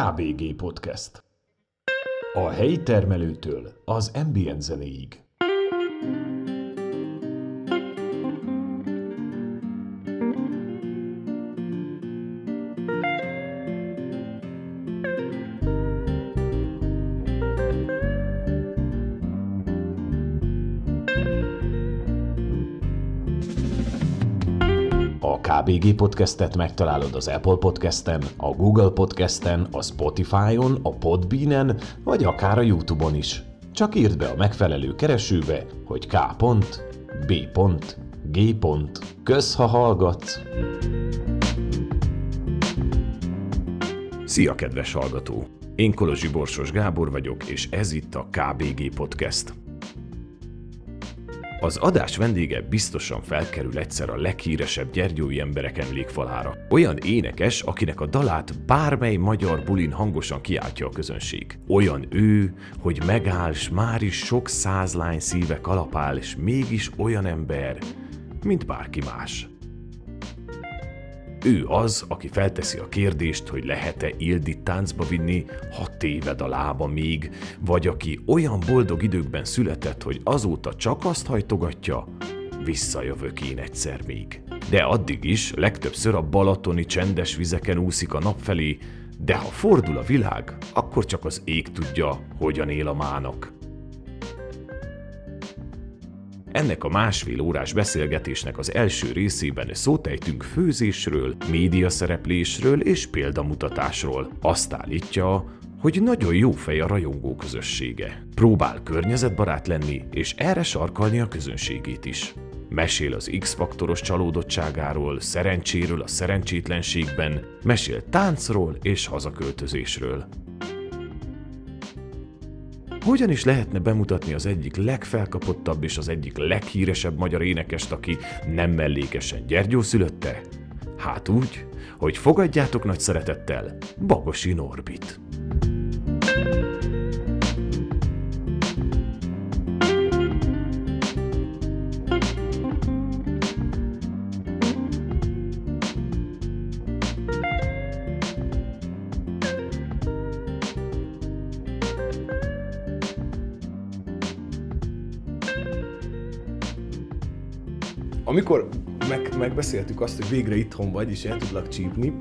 KBG Podcast. A helyi termelőtől az ambient zenéig. A KBG Podcastet megtalálod az Apple Podcasten, a Google Podcasten, a Spotify-on, a Podbean-en, vagy akár a YouTube-on is. Csak írd be a megfelelő keresőbe, hogy K. B. G. Kösz, ha hallgatsz! Szia, kedves hallgató! Én Kolozsi Borsos Gábor vagyok, és ez itt a KBG Podcast. Az adás vendége biztosan felkerül egyszer a leghíresebb gyergyói emberek emlékfalára. Olyan énekes, akinek a dalát bármely magyar bulin hangosan kiáltja a közönség. Olyan ő, hogy megáll, s már is sok száz lány szíve kalapál, és mégis olyan ember, mint bárki más. Ő az, aki felteszi a kérdést, hogy lehet-e Ildit táncba vinni, ha téved a lába még, vagy aki olyan boldog időkben született, hogy azóta csak azt hajtogatja, visszajövök én egyszer még. De addig is legtöbbször a balatoni csendes vizeken úszik a nap felé, de ha fordul a világ, akkor csak az ég tudja, hogyan él a mának. Ennek a másfél órás beszélgetésnek az első részében szótejtünk főzésről, médiaszereplésről és példamutatásról. Azt állítja, hogy nagyon jó fej a rajongó közössége. Próbál környezetbarát lenni, és erre sarkalni a közönségét is. Mesél az X-faktoros csalódottságáról, szerencséről a szerencsétlenségben, mesél táncról és hazaköltözésről. Hogyan is lehetne bemutatni az egyik legfelkapottabb és az egyik leghíresebb magyar énekest, aki nem mellékesen Gyergyó szülötte? Hát úgy, hogy fogadjátok nagy szeretettel Bagosi Norbit. Amikor meg, megbeszéltük azt, hogy végre itthon vagy, és el tudlak csípni,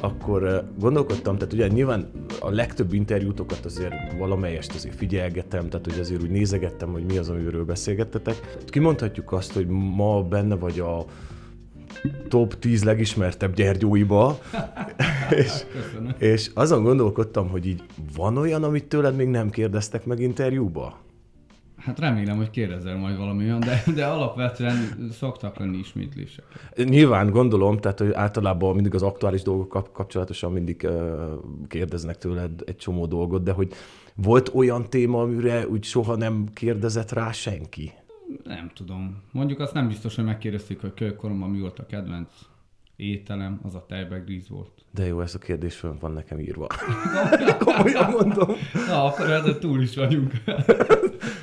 akkor gondolkodtam, tehát ugye nyilván a legtöbb interjútokat azért valamelyest azért figyelgetem, tehát hogy azért úgy nézegettem, hogy mi az, amiről beszélgettetek. Kimondhatjuk azt, hogy ma benne vagy a top 10 legismertebb gyergyóiba, és, és azon gondolkodtam, hogy így van olyan, amit tőled még nem kérdeztek meg interjúba? Hát remélem, hogy kérdezel majd valami olyan, de, de alapvetően szoktak lenni ismétlések. Nyilván gondolom, tehát hogy általában mindig az aktuális dolgok kapcsolatosan mindig uh, kérdeznek tőled egy csomó dolgot, de hogy volt olyan téma, amire úgy soha nem kérdezett rá senki? Nem tudom. Mondjuk azt nem biztos, hogy megkérdezték, hogy kölykoromban mi volt a kedvenc ételem, az a tejbegríz volt. De jó, ez a kérdés föl van nekem írva. Komolyan mondom. Na, akkor ezzel túl is vagyunk.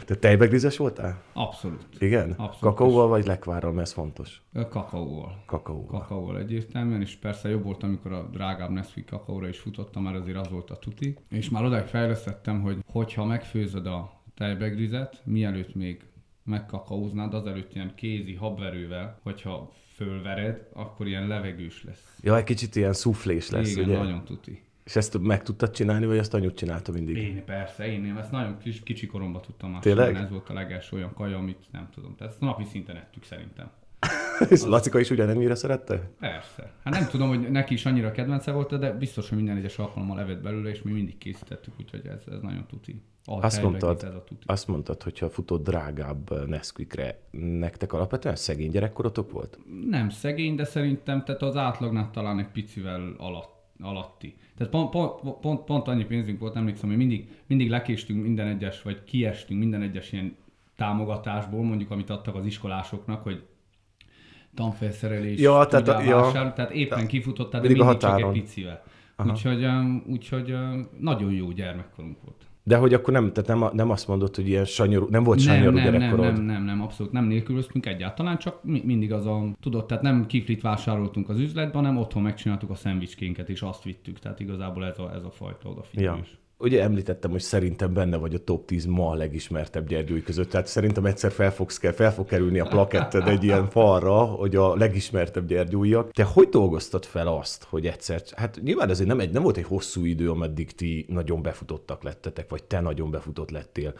Te tejbegrízes voltál? Abszolút. Igen? Abszolút. Kakaóval vagy lekvárral, mert ez fontos? Kakaóval. Kakaóval. Kakaóval egyértelműen, és persze jobb volt, amikor a drágább Nesquik kakaóra is futottam, mert azért az volt a tuti. És már odáig fejlesztettem, hogy hogyha megfőzöd a tejbegrizet, mielőtt még megkakaóznád, azelőtt ilyen kézi habverővel, hogyha fölvered, akkor ilyen levegős lesz. Ja, egy kicsit ilyen szuflés lesz, Igen, ugye? nagyon tuti. És ezt meg tudtad csinálni, vagy ezt anyut csinálta mindig? Én persze, én, én ezt nagyon kis, kicsi koromban tudtam már Tényleg? Ez volt a legelső olyan kaja, amit nem tudom. Tehát ezt napi szinten ettük szerintem. És Lacika is ugyanennyire szerette? Persze. Hát nem tudom, hogy neki is annyira kedvence volt, de biztos, hogy minden egyes alkalommal evett belőle, és mi mindig készítettük, úgyhogy ez, ez nagyon tuti. Azt mondtad, azt mondtad, hogyha futod drágább Nesquikre, nektek alapvetően szegény gyerekkorotok volt? Nem szegény, de szerintem tehát az átlagnál talán egy picivel alatt, alatti. Tehát pont, pont, pont, pont annyi pénzünk volt, emlékszem, hogy mindig, mindig lekéstünk minden egyes, vagy kiestünk minden egyes ilyen támogatásból, mondjuk amit adtak az iskolásoknak, hogy tanfelszerelés, Ja, tehát a- ja. vásár, tehát éppen kifutottál, de Mindig a mindig csak egy picivel. Úgyhogy, um, úgyhogy um, nagyon jó gyermekkorunk volt. De hogy akkor nem, tehát nem, nem azt mondod, hogy ilyen sanyarú, nem volt Nem, sanyarú nem, nem, gyerekkorod? nem, nem, nem, abszolút nem nélkülöztünk egyáltalán, csak mi, mindig az a, tudod, tehát nem kiflit vásároltunk az üzletben, hanem otthon megcsináltuk a szendvicskénket, és azt vittük, tehát igazából ez a, ez a fajta odafigyelés. Ja. Ugye említettem, hogy szerintem benne vagy a top 10 ma a legismertebb gyergyói között, tehát szerintem egyszer fel, fogsz, fel fog kerülni a plaketted egy ilyen falra, hogy a legismertebb gyergyóiak. Te hogy dolgoztad fel azt, hogy egyszer, hát nyilván ez nem, egy, nem volt egy hosszú idő, ameddig ti nagyon befutottak lettetek, vagy te nagyon befutott lettél.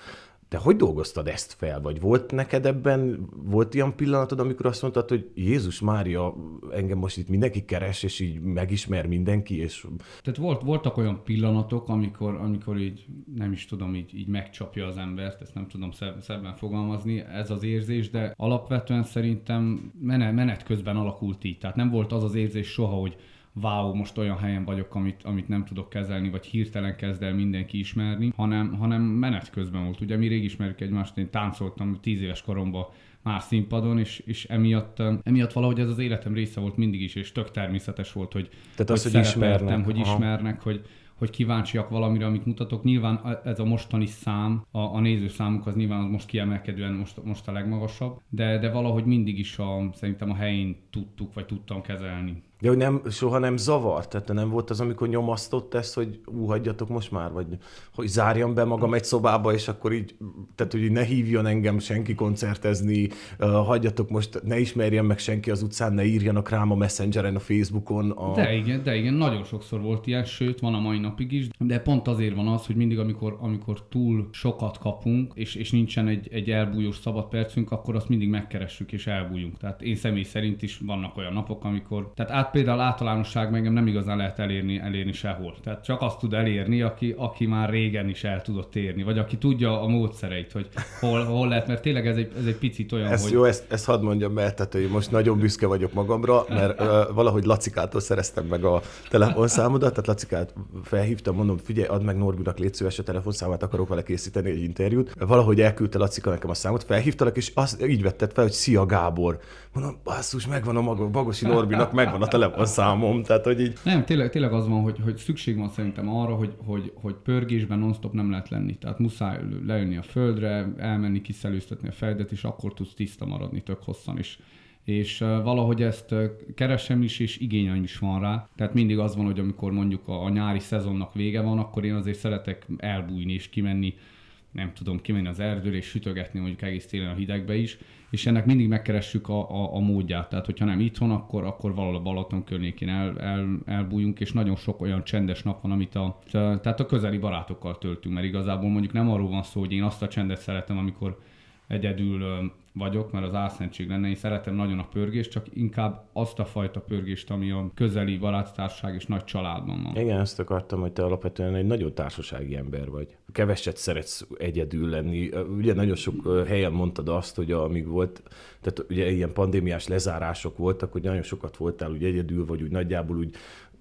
De hogy dolgoztad ezt fel? Vagy volt neked ebben, volt ilyen pillanatod, amikor azt mondtad, hogy Jézus Mária, engem most itt mindenki keres, és így megismer mindenki, és Tehát volt, voltak olyan pillanatok, amikor, amikor így, nem is tudom, így, így megcsapja az embert, ezt nem tudom szeb- szebben fogalmazni, ez az érzés, de alapvetően szerintem menet, menet közben alakult így. Tehát nem volt az az érzés soha, hogy wow, most olyan helyen vagyok, amit, amit nem tudok kezelni, vagy hirtelen kezd el mindenki ismerni, hanem, hanem menet közben volt. Ugye mi rég ismerjük egymást, én táncoltam tíz éves koromban már színpadon, és, és emiatt, emiatt valahogy ez az életem része volt mindig is, és tök természetes volt, hogy, Tehát az, hogy ismernek. hogy Aha. ismernek, hogy, hogy kíváncsiak valamire, amit mutatok. Nyilván ez a mostani szám, a, a nézőszámuk az nyilván az most kiemelkedően most, most a legmagasabb, de, de valahogy mindig is a, szerintem a helyén tudtuk, vagy tudtam kezelni. De hogy nem, soha nem zavart? Tehát nem volt az, amikor nyomasztott ezt, hogy ú, hagyjatok most már, vagy hogy zárjam be magam egy szobába, és akkor így, tehát hogy ne hívjon engem senki koncertezni, uh, hagyjatok most, ne ismerjen meg senki az utcán, ne írjanak rám a Messengeren, a Facebookon. A... De igen, de igen, nagyon sokszor volt ilyen, sőt, van a mai napig is, de pont azért van az, hogy mindig, amikor, amikor túl sokat kapunk, és, és nincsen egy, egy elbújós szabad percünk, akkor azt mindig megkeressük és elbújunk. Tehát én személy szerint is vannak olyan napok, amikor, tehát át például általánosság engem nem igazán lehet elérni, elérni sehol. Tehát csak azt tud elérni, aki, aki már régen is el tudott érni, vagy aki tudja a módszereit, hogy hol, hol lehet, mert tényleg ez egy, ez egy picit olyan, Ez hogy... jó, ezt, ezt hadd mondjam el, tehát hogy most nagyon büszke vagyok magamra, mert uh, valahogy Lacikától szereztem meg a telefonszámodat, tehát Lacikát felhívtam, mondom, figyelj, add meg Norbinak légy szíves a telefonszámát, akarok vele készíteni egy interjút. Valahogy elküldte Lacika nekem a számot, felhívtalak, és azt így vetted fel, hogy szia Gábor. Mondom, basszus, megvan a maga, Bagosi Norbinak, megvan a telefonszámom, tehát hogy így Nem, tényleg, tényleg az van, hogy, hogy szükség van szerintem arra, hogy, hogy, hogy pörgésben non-stop nem lehet lenni. Tehát muszáj lejönni a földre, elmenni, kiszelőztetni a fejedet, és akkor tudsz tiszta maradni tök hosszan is. És valahogy ezt keresem is, és igényem is van rá. Tehát mindig az van, hogy amikor mondjuk a nyári szezonnak vége van, akkor én azért szeretek elbújni és kimenni nem tudom, kimenni az erdőre és sütögetni mondjuk egész télen a hidegbe is, és ennek mindig megkeressük a, a, a módját. Tehát, hogyha nem itthon, akkor, akkor valahol a Balaton környékén el, el, elbújunk, és nagyon sok olyan csendes nap van, amit a, tehát a közeli barátokkal töltünk, mert igazából mondjuk nem arról van szó, hogy én azt a csendet szeretem, amikor egyedül vagyok, mert az álszentség lenne. Én szeretem nagyon a pörgést, csak inkább azt a fajta pörgést, ami a közeli baráttárság és nagy családban van. Igen, ezt akartam, hogy te alapvetően egy nagyon társasági ember vagy. Keveset szeretsz egyedül lenni. Ugye nagyon sok helyen mondtad azt, hogy amíg volt, tehát ugye ilyen pandémiás lezárások voltak, hogy nagyon sokat voltál úgy egyedül, vagy úgy nagyjából úgy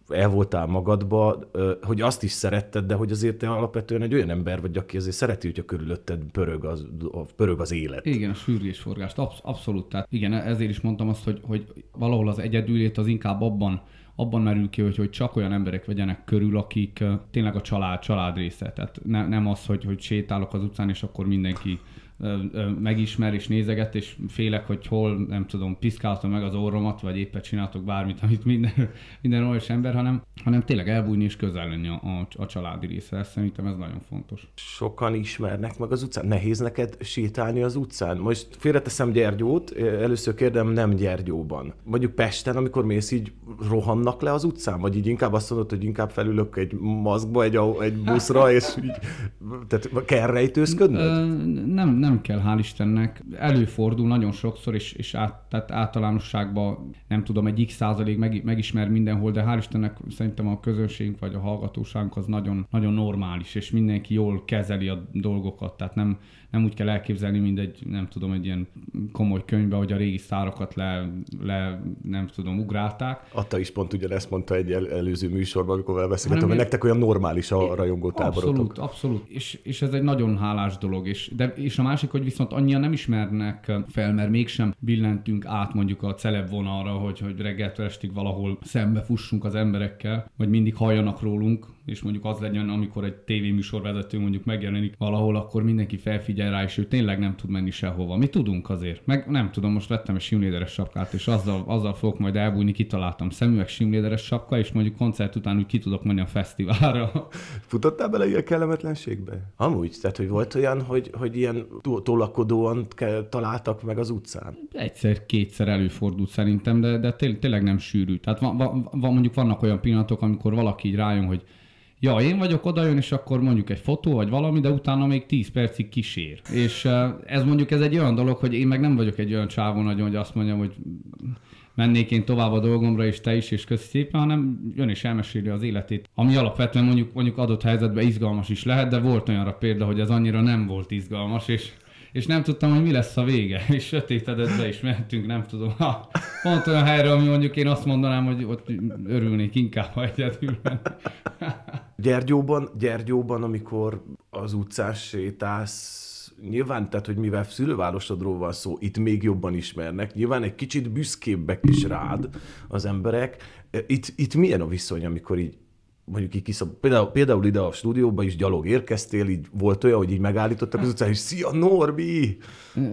el voltál magadba, hogy azt is szeretted, de hogy azért te alapvetően egy olyan ember vagy, aki azért szereti, hogyha körülötted pörög az, pörög az élet. Igen, a sürgésforgást, absz- abszolút. Tehát igen, ezért is mondtam azt, hogy, hogy valahol az egyedülét az inkább abban, abban merül ki, hogy, hogy csak olyan emberek vegyenek körül, akik tényleg a család, család része. Tehát ne, nem az, hogy, hogy sétálok az utcán, és akkor mindenki megismer és nézeget, és félek, hogy hol, nem tudom, piszkáltam meg az orromat, vagy éppen csináltok bármit, amit minden, minden olyas ember, hanem, hanem tényleg elbújni és közel lenni a, a, a családi része. Szerintem ez nagyon fontos. Sokan ismernek meg az utcán. Nehéz neked sétálni az utcán? Most félreteszem Gyergyót, először kérdem nem Gyergyóban. Mondjuk Pesten, amikor mész így rohannak le az utcán? Vagy így inkább azt mondod, hogy inkább felülök egy maszkba, egy, egy buszra, és így, tehát kell rejtőzködnöd? Nem, nem kell, hál' Istennek. Előfordul nagyon sokszor, és, és át, tehát általánosságban nem tudom, egy x százalék meg, megismer mindenhol, de hál' Istennek szerintem a közönségünk vagy a hallgatóságunk az nagyon, nagyon normális, és mindenki jól kezeli a dolgokat, tehát nem, nem úgy kell elképzelni, mint egy, nem tudom, egy ilyen komoly könyvbe, hogy a régi szárakat le, le nem tudom, ugrálták. Atta is pont ugyanezt mondta egy el, előző műsorban, amikor beszélgettem, hogy nektek olyan normális a rajongó táborotok. Abszolút, abszolút. És, és ez egy nagyon hálás dolog. És, de, és a másik, hogy viszont annyian nem ismernek fel, mert mégsem billentünk át mondjuk a celeb vonalra, hogy, hogy reggeltől estig valahol szembe fussunk az emberekkel, vagy mindig halljanak rólunk, és mondjuk az legyen, amikor egy tévéműsorvezető mondjuk megjelenik valahol, akkor mindenki felfigyel rá, és ő tényleg nem tud menni sehova. Mi tudunk azért. Meg nem tudom, most vettem egy simléderes sapkát, és azzal, azzal fogok majd elbújni, kitaláltam szemüveg simléderes sapka, és mondjuk koncert után úgy ki tudok menni a fesztiválra. Futottál bele ilyen kellemetlenségbe? Amúgy, tehát hogy volt olyan, hogy, hogy ilyen tolakodóan találtak meg az utcán? Egyszer-kétszer előfordult szerintem, de, de tényleg nem sűrű. Tehát van, van, van, mondjuk vannak olyan pillanatok, amikor valaki így rájön, hogy ja, én vagyok, oda jön, és akkor mondjuk egy fotó, vagy valami, de utána még 10 percig kísér. És ez mondjuk ez egy olyan dolog, hogy én meg nem vagyok egy olyan csávó nagyon, hogy azt mondjam, hogy mennék én tovább a dolgomra, és te is, és köszi szépen, hanem jön és elmeséli az életét. Ami alapvetően mondjuk, mondjuk adott helyzetben izgalmas is lehet, de volt olyanra példa, hogy ez annyira nem volt izgalmas, és és nem tudtam, hogy mi lesz a vége, és sötétedett be is mentünk, nem tudom. Ha, pont olyan helyre, ami mondjuk én azt mondanám, hogy ott örülnék inkább, ha egyedül Gyergyóban, Gyergyóban, amikor az utcán sétálsz, nyilván, tehát, hogy mivel szülővárosodról van szó, itt még jobban ismernek, nyilván egy kicsit büszkébbek is rád az emberek. Itt, itt milyen a viszony, amikor így mondjuk így kiszab, például, például ide a stúdióba is gyalog érkeztél, így volt olyan, hogy így megállítottak az utcán, és szia Norbi!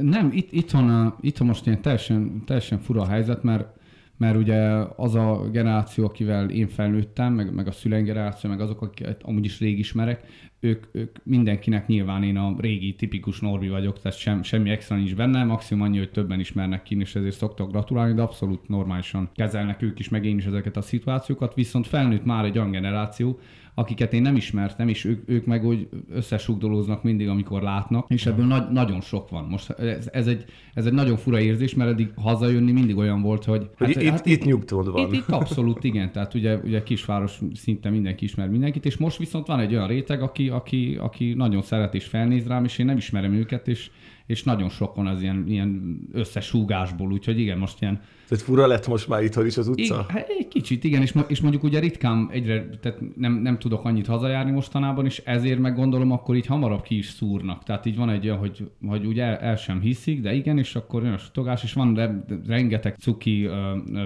Nem, itt, itthon, itthon most ilyen teljesen, teljesen fura a helyzet, mert mert ugye az a generáció, akivel én felnőttem, meg, meg a szüleim generáció, meg azok, akiket amúgy is rég ismerek, ők, ők mindenkinek nyilván én a régi tipikus Norbi vagyok, tehát sem, semmi extra nincs benne, maximum annyi, hogy többen ismernek ki, és ezért szoktak gratulálni, de abszolút normálisan kezelnek ők is, meg én is ezeket a szituációkat, viszont felnőtt már egy olyan generáció, akiket én nem ismertem, és ők, ők meg úgy összesugdolóznak mindig, amikor látnak, és ebből nagy, nagyon sok van. Most ez, ez, egy, ez egy nagyon fura érzés, mert eddig hazajönni mindig olyan volt, hogy... Hát, itt, hát, itt nyugtod van. Itt, itt abszolút igen, tehát ugye, ugye kisváros szinte mindenki ismer mindenkit, és most viszont van egy olyan réteg, aki, aki, aki nagyon szeret és felnéz rám, és én nem ismerem őket, és, és nagyon sokon az ilyen, ilyen összesúgásból, úgyhogy igen, most ilyen... Tehát fura lett most már itthon is az utca? I, hát egy kicsit, igen, és, és mondjuk ugye ritkán egyre, tehát nem, nem tudok annyit hazajárni mostanában, és ezért meg gondolom, akkor így hamarabb ki is szúrnak. Tehát így van egy olyan, hogy, hogy ugye el, el sem hiszik, de igen, és akkor jön a sutogás, és van de, rengeteg cuki uh,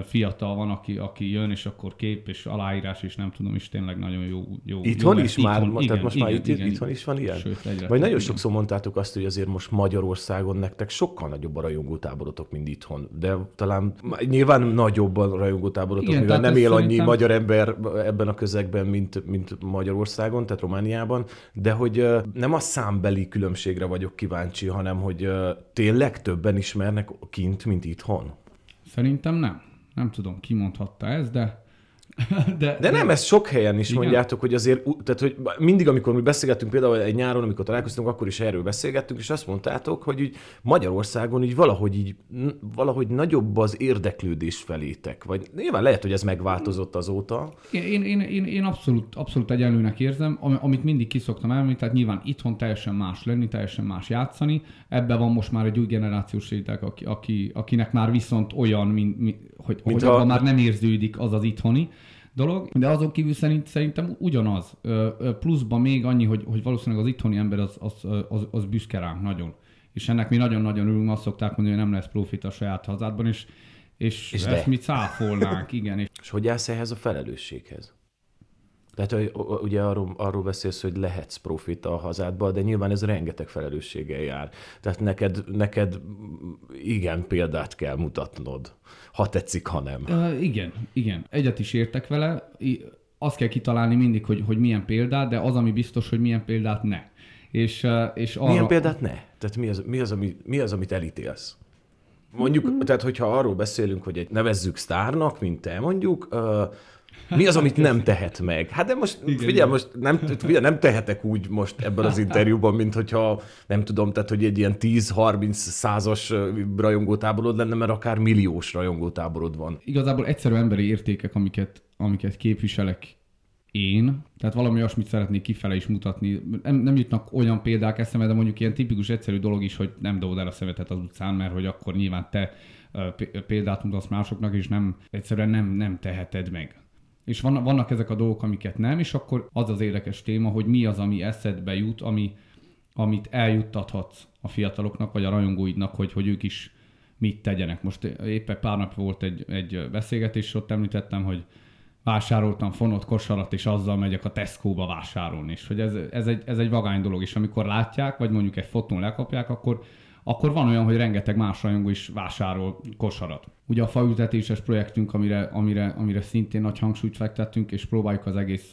fiatal van, aki, aki jön, és akkor kép és aláírás, és nem tudom, és tényleg nagyon jó. jó itthon jó is itthon, már, igen, tehát most igen, már itt, igen, itthon is van ilyen? Sőt, Vagy nagyon sokszor mondtátok azt, hogy azért most Magyarországon nektek sokkal nagyobb a rajongótáborotok, mint itthon. De talán nyilván nagyobb a rajongótáborotok, Igen, mivel nem él annyi szerintem... magyar ember ebben a közegben, mint, mint Magyarországon, tehát Romániában, de hogy nem a számbeli különbségre vagyok kíváncsi, hanem hogy tényleg többen ismernek kint, mint itthon? Szerintem nem. Nem tudom, ki mondhatta ez, de de, de nem, ezt sok helyen is igen. mondjátok, hogy azért, tehát, hogy mindig, amikor mi beszélgettünk, például egy nyáron, amikor találkoztunk, akkor is erről beszélgettünk, és azt mondtátok, hogy így Magyarországon így valahogy, így, valahogy nagyobb az érdeklődés felétek, vagy nyilván lehet, hogy ez megváltozott azóta. Én, én, én, én abszolút, abszolút egyenlőnek érzem, amit mindig kiszoktam elmondani, tehát nyilván itthon teljesen más lenni, teljesen más játszani, ebben van most már egy új generációs réteg, aki, aki, akinek már viszont olyan, mint, mint, hogy, mint hogy ha... már nem érződik az az itthoni, dolog, de azon kívül szerint, szerintem ugyanaz. Pluszban még annyi, hogy, hogy valószínűleg az itthoni ember az, az, az, az büszke ránk nagyon. És ennek mi nagyon-nagyon örülünk, azt szokták mondani, hogy nem lesz profit a saját hazádban, és, és, és ezt de. mi cáfolnánk, igen. És, hogy állsz ehhez a felelősséghez? Tehát ugye arról, arról beszélsz, hogy lehetsz profit a hazádban, de nyilván ez rengeteg felelősséggel jár. Tehát neked, neked igen példát kell mutatnod, ha tetszik, ha nem. Uh, igen, igen. Egyet is értek vele. Azt kell kitalálni mindig, hogy, hogy milyen példát, de az, ami biztos, hogy milyen példát ne. És, és arra... Milyen példát ne? Tehát mi az, mi az, ami, mi az amit elítélsz? Mondjuk, mm-hmm. tehát hogyha arról beszélünk, hogy egy nevezzük sztárnak, mint te mondjuk, uh, mi az, amit nem tehet meg? Hát de most, igen, figyelj, igen. most nem, figyelj, nem tehetek úgy most ebben az interjúban, mint hogyha nem tudom, tehát hogy egy ilyen 10-30 százas rajongótáborod lenne, mert akár milliós rajongótáborod van. Igazából egyszerű emberi értékek, amiket, amiket képviselek én, tehát valami olyasmit szeretnék kifele is mutatni. Nem, nem jutnak olyan példák eszembe, de mondjuk ilyen tipikus egyszerű dolog is, hogy nem dobod el a szemetet az utcán, mert hogy akkor nyilván te példát mutatsz másoknak, és nem, egyszerűen nem, nem teheted meg és van, vannak ezek a dolgok, amiket nem, és akkor az az érdekes téma, hogy mi az, ami eszedbe jut, ami, amit eljuttathatsz a fiataloknak, vagy a rajongóidnak, hogy, hogy ők is mit tegyenek. Most éppen pár nap volt egy, egy beszélgetés, és ott említettem, hogy vásároltam fonott kosarat, és azzal megyek a Tesco-ba vásárolni. És hogy ez, ez, egy, ez egy vagány dolog, és amikor látják, vagy mondjuk egy fotón lekapják, akkor, akkor van olyan, hogy rengeteg más rajongó is vásárol kosarat. Ugye a faültetéses projektünk, amire, amire, amire szintén nagy hangsúlyt fektettünk, és próbáljuk az egész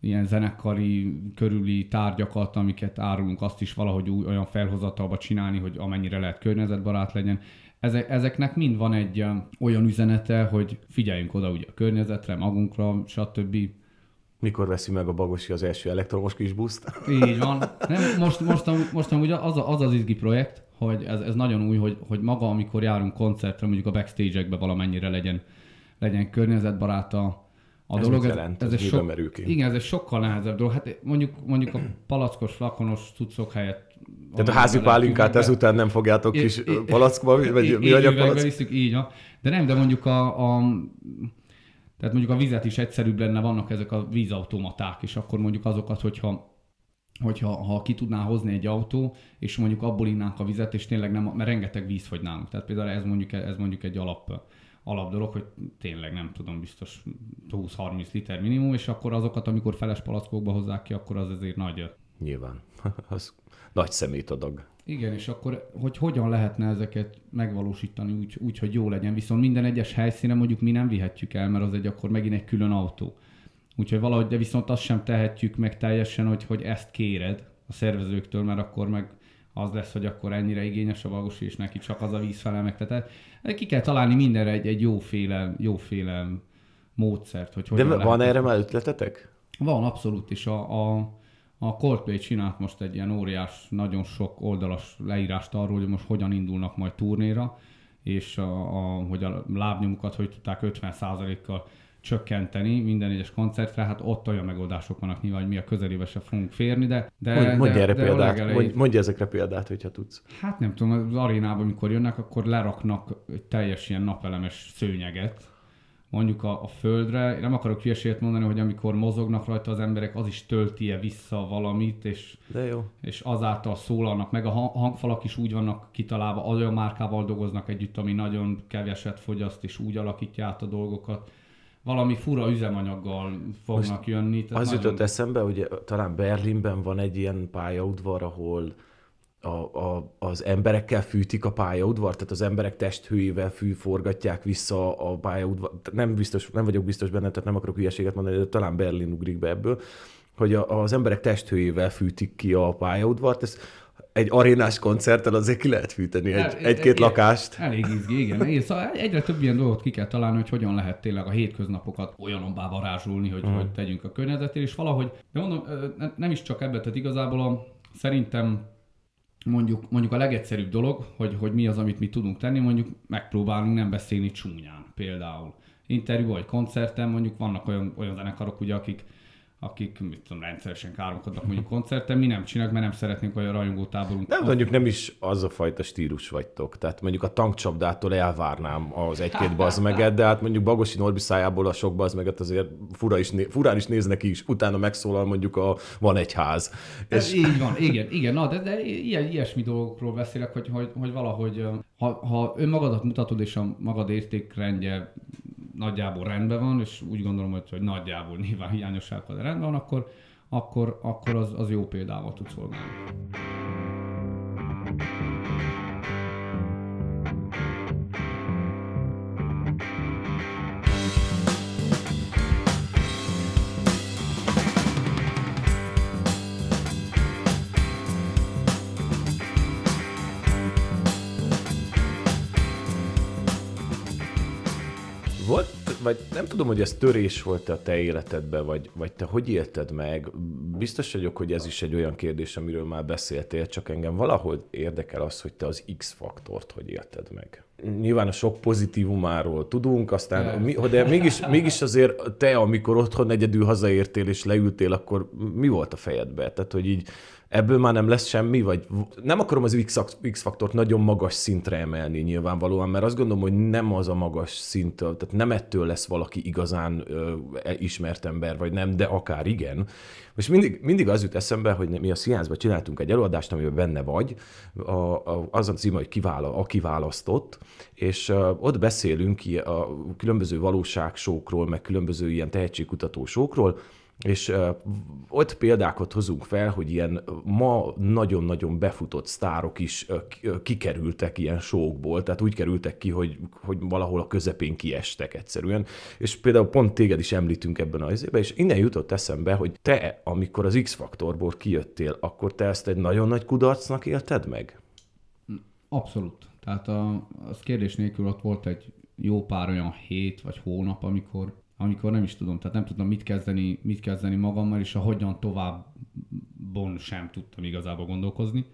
ilyen zenekari körüli tárgyakat, amiket árulunk, azt is valahogy új, olyan felhozatalba csinálni, hogy amennyire lehet környezetbarát legyen. Ezek, ezeknek mind van egy olyan üzenete, hogy figyeljünk oda ugye a környezetre, magunkra, stb. Mikor veszi meg a Bagosi az első elektromos kis buszt? Így van. Nem, most, most, most ugye az, az az izgi projekt, hogy ez, ez nagyon új, hogy, hogy maga, amikor járunk koncertre, mondjuk a backstage-ekbe valamennyire legyen, legyen környezetbarát a, a ez dolog. Ez, jelent? Ez, ez, sok, igen, ez egy sokkal nehezebb dolog. Hát mondjuk, mondjuk a palackos, flakonos cuccok helyett tehát a házi pálinkát ezután nem fogjátok é, kis palackba, vagy mi a palack? Visszük, így. De nem, de mondjuk a, a tehát mondjuk a vizet is egyszerűbb lenne, vannak ezek a vízautomaták, és akkor mondjuk azokat, hogyha hogyha ha ki tudná hozni egy autó, és mondjuk abból innánk a vizet, és tényleg nem, mert rengeteg víz fogy nálunk. Tehát például ez mondjuk, ez mondjuk egy alap, alap dolog, hogy tényleg nem tudom, biztos 20-30 liter minimum, és akkor azokat, amikor feles palackokba hozzák ki, akkor az azért nagy. Nyilván. az nagy szemétadag. Igen, és akkor hogy hogyan lehetne ezeket megvalósítani úgy, úgy, hogy jó legyen. Viszont minden egyes helyszínen mondjuk mi nem vihetjük el, mert az egy akkor megint egy külön autó. Úgyhogy valahogy, de viszont azt sem tehetjük meg teljesen, hogy, hogy ezt kéred a szervezőktől, mert akkor meg az lesz, hogy akkor ennyire igényes a valós, és neki csak az a víz felel meg. Tehát ki kell találni mindenre egy, egy jóféle, jóféle módszert. Hogy De van erre már ötletetek? Van, abszolút, és a, a, a Coldplay csinált most egy ilyen óriás, nagyon sok oldalas leírást arról, hogy most hogyan indulnak majd turnéra, és a, a, hogy a lábnyomukat hogy tudták 50%-kal csökkenteni minden egyes koncertre, hát ott olyan megoldások vannak nyilván, hogy mi a közelébe se fogunk férni, de... de mondj, mondj de, erre de példát, legelejé... mondj, mondj ezekre példát, hogyha tudsz. Hát nem tudom, az arénában, amikor jönnek, akkor leraknak egy teljes ilyen napelemes szőnyeget, mondjuk a, a földre. Én nem akarok hülyeséget mondani, hogy amikor mozognak rajta az emberek, az is tölti-e vissza valamit, és, De jó. és azáltal szólalnak meg. A hangfalak is úgy vannak kitalálva, olyan márkával dolgoznak együtt, ami nagyon keveset fogyaszt, és úgy alakítja át a dolgokat valami fura üzemanyaggal fognak Most jönni. Tehát az nagyon... jutott eszembe, hogy talán Berlinben van egy ilyen pályaudvar, ahol a, a, az emberekkel fűtik a pályaudvar, tehát az emberek testhőjével fű forgatják vissza a pályaudvar. Nem, biztos, nem vagyok biztos benne, tehát nem akarok hülyeséget mondani, de talán Berlin ugrik be ebből, hogy a, az emberek testhőjével fűtik ki a pályaudvart. Ez egy arénás koncerttel azért ki lehet fűteni egy, egy-két lakást. Elég izgi, igen. Én, szóval egyre több ilyen dolgot ki kell találni, hogy hogyan lehet tényleg a hétköznapokat olyanobbá varázsolni, hogy, uh-huh. hogy tegyünk a környezetére, és valahogy, de mondom, nem is csak ebbe, tehát igazából a, szerintem mondjuk, mondjuk a legegyszerűbb dolog, hogy, hogy mi az, amit mi tudunk tenni, mondjuk megpróbálunk nem beszélni csúnyán például. Interjú vagy koncerten mondjuk vannak olyan, olyan zenekarok, ugye, akik akik mit tudom, rendszeresen káromkodnak mondjuk koncerten, mi nem csinálunk, mert nem szeretnénk olyan rajongótáborunk. Nem, mondjuk nem is az a fajta stílus vagytok. Tehát mondjuk a tankcsapdától elvárnám az egy-két bazmeget, de hát mondjuk Bagosi Norbi szájából a sok bazmeget azért fura is, furán is néznek is, utána megszólal mondjuk a van egy ház. És... Így van, igen, igen, na, de, de ilyen, ilyesmi dolgokról beszélek, hogy, hogy, hogy valahogy, ha, ha önmagadat mutatod, és a magad értékrendje nagyjából rendben van, és úgy gondolom, hogy, hogy nagyjából nyilván hiányosságokkal rendben van, akkor, akkor, akkor az, az jó példával tud szolgálni. Vagy nem tudom, hogy ez törés volt a te életedben, vagy, vagy te hogy élted meg. Biztos vagyok, hogy ez is egy olyan kérdés, amiről már beszéltél, csak engem valahol érdekel az, hogy te az X-faktort hogy élted meg. Nyilván a sok pozitívumáról tudunk, aztán, mi, de mégis, mégis azért te, amikor otthon egyedül hazaértél és leültél, akkor mi volt a fejedbe? Tehát, hogy így ebből már nem lesz semmi, vagy nem akarom az X-faktort nagyon magas szintre emelni nyilvánvalóan, mert azt gondolom, hogy nem az a magas szint, tehát nem ettől lesz valaki igazán ö, e, ismert ember, vagy nem, de akár igen. És mindig, mindig az jut eszembe, hogy mi a Science-ban csináltunk egy előadást, amiben benne vagy, a, a, az a címe, hogy kivála, a kiválasztott, és uh, ott beszélünk a különböző valóságsókról, meg különböző ilyen tehetségkutató sókról, és ott példákat hozunk fel, hogy ilyen ma nagyon-nagyon befutott sztárok is kikerültek ilyen sókból, tehát úgy kerültek ki, hogy, hogy valahol a közepén kiestek egyszerűen. És például pont téged is említünk ebben az évben, és innen jutott eszembe, hogy te, amikor az X-faktorból kijöttél, akkor te ezt egy nagyon nagy kudarcnak élted meg? Abszolút. Tehát a, az kérdés nélkül ott volt egy jó pár olyan hét vagy hónap, amikor amikor nem is tudom, tehát nem tudtam mit kezdeni, mit kezdeni magammal, és a hogyan továbbon sem tudtam igazából gondolkozni.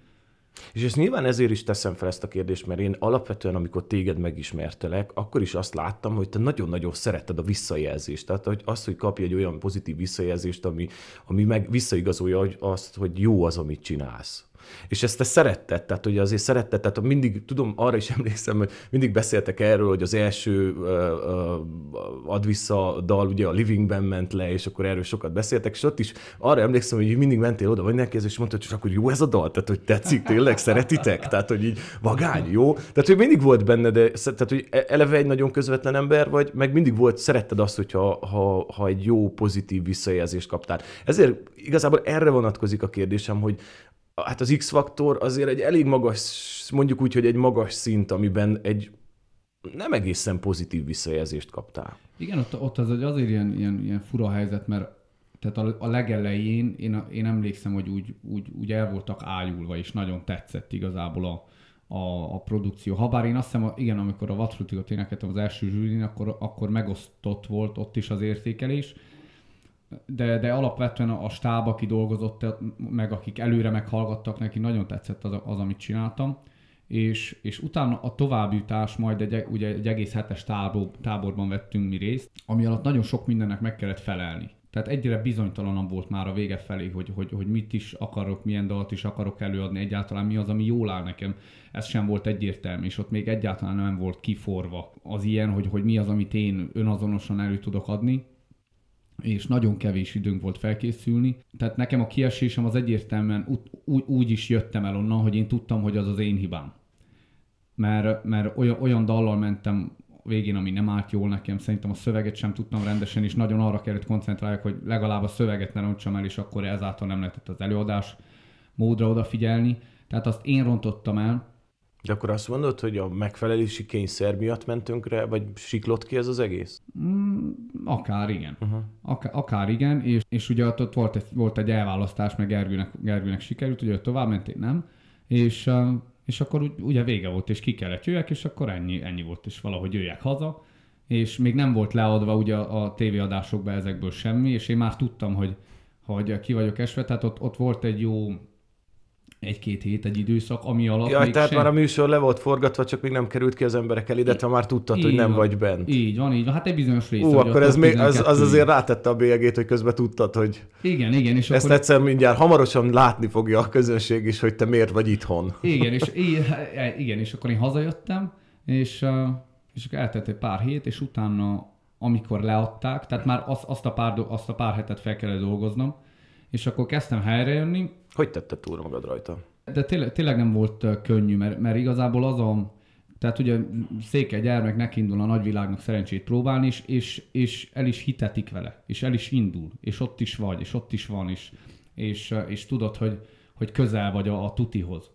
És ezt nyilván ezért is teszem fel ezt a kérdést, mert én alapvetően, amikor téged megismertelek, akkor is azt láttam, hogy te nagyon-nagyon szeretted a visszajelzést. Tehát hogy azt, hogy kapj egy olyan pozitív visszajelzést, ami, ami meg visszaigazolja azt, hogy jó az, amit csinálsz. És ezt te szeretted, tehát ugye azért szeretted, tehát mindig, tudom, arra is emlékszem, hogy mindig beszéltek erről, hogy az első uh, uh, ad vissza dal, ugye a Livingben ment le, és akkor erről sokat beszéltek, és ott is arra emlékszem, hogy mindig mentél oda, vagy neki, és mondtad, hogy akkor jó ez a dal, tehát hogy tetszik, tényleg szeretitek, tehát hogy így vagány, jó? Tehát, hogy mindig volt benne, de tehát, hogy e- eleve egy nagyon közvetlen ember vagy, meg mindig volt, szeretted azt, hogyha ha, ha egy jó, pozitív visszajelzést kaptál. Ezért igazából erre vonatkozik a kérdésem, hogy hát az X-faktor azért egy elég magas, mondjuk úgy, hogy egy magas szint, amiben egy nem egészen pozitív visszajelzést kaptál. Igen, ott, ott az azért ilyen, ilyen, ilyen fura helyzet, mert tehát a, a legelején én, én emlékszem, hogy úgy, úgy, úgy el voltak ájulva, és nagyon tetszett igazából a, a, a produkció. Habár én azt hiszem, igen, amikor a Vatfrutikot énekeltem az első zsűrin, akkor, akkor megosztott volt ott is az értékelés, de, de alapvetően a stáb, aki dolgozott, meg akik előre meghallgattak, neki nagyon tetszett az, az amit csináltam. És, és utána a továbbjutás, majd egy, ugye egy egész hetes tábor, táborban vettünk mi részt, ami alatt nagyon sok mindennek meg kellett felelni. Tehát egyre bizonytalanabb volt már a vége felé, hogy, hogy, hogy mit is akarok, milyen dalt is akarok előadni, egyáltalán mi az, ami jól áll nekem. Ez sem volt egyértelmű, és ott még egyáltalán nem volt kiforva az ilyen, hogy, hogy mi az, amit én önazonosan elő tudok adni és nagyon kevés időnk volt felkészülni. Tehát nekem a kiesésem az egyértelműen úgy, úgy is jöttem el onnan, hogy én tudtam, hogy az az én hibám. Mert, mert olyan, olyan dallal mentem végén, ami nem állt jól nekem, szerintem a szöveget sem tudtam rendesen, és nagyon arra kellett koncentráljak, hogy legalább a szöveget ne rontsam el, és akkor ezáltal nem lehetett az előadás módra odafigyelni. Tehát azt én rontottam el, de akkor azt mondod, hogy a megfelelési kényszer miatt mentünkre, vagy siklott ki ez az egész? Mm, akár igen. Uh-huh. Akár, akár igen, és, és ugye ott, ott volt, egy, volt egy elválasztás, meg Gergőnek, Gergőnek sikerült, ugye tovább ment, én nem. És, és akkor ugye vége volt, és ki kellett jöjjek, és akkor ennyi, ennyi volt, és valahogy jöjjek haza. És még nem volt leadva ugye a, a tévéadásokba ezekből semmi, és én már tudtam, hogy, hogy ki vagyok esve, tehát ott, ott volt egy jó egy-két hét, egy időszak, ami alatt Jaj, tehát sem... már a műsor le volt forgatva, csak még nem került ki az emberek elé, de te már tudtad, így hogy nem van. vagy bent. Így van, így van. Hát egy bizonyos rész. Ó, akkor ez még, az, az, azért rátette a bélyegét, hogy közben tudtad, hogy igen, igen, és ezt akkor... egyszer mindjárt hamarosan látni fogja a közönség is, hogy te miért vagy itthon. Igen, és, igen, és akkor én hazajöttem, és, és akkor eltelt egy pár hét, és utána, amikor leadták, tehát már azt, azt, a, pár, azt a pár hetet fel kellett dolgoznom, és akkor kezdtem helyrejönni, hogy tetted túl magad rajta? De tényleg, tényleg nem volt könnyű, mert, mert igazából az a, tehát ugye széke gyermek neki indul a nagyvilágnak szerencsét próbálni, és, és, és el is hitetik vele, és el is indul, és ott is vagy, és ott is van, és, és, és tudod, hogy, hogy közel vagy a, a tutihoz.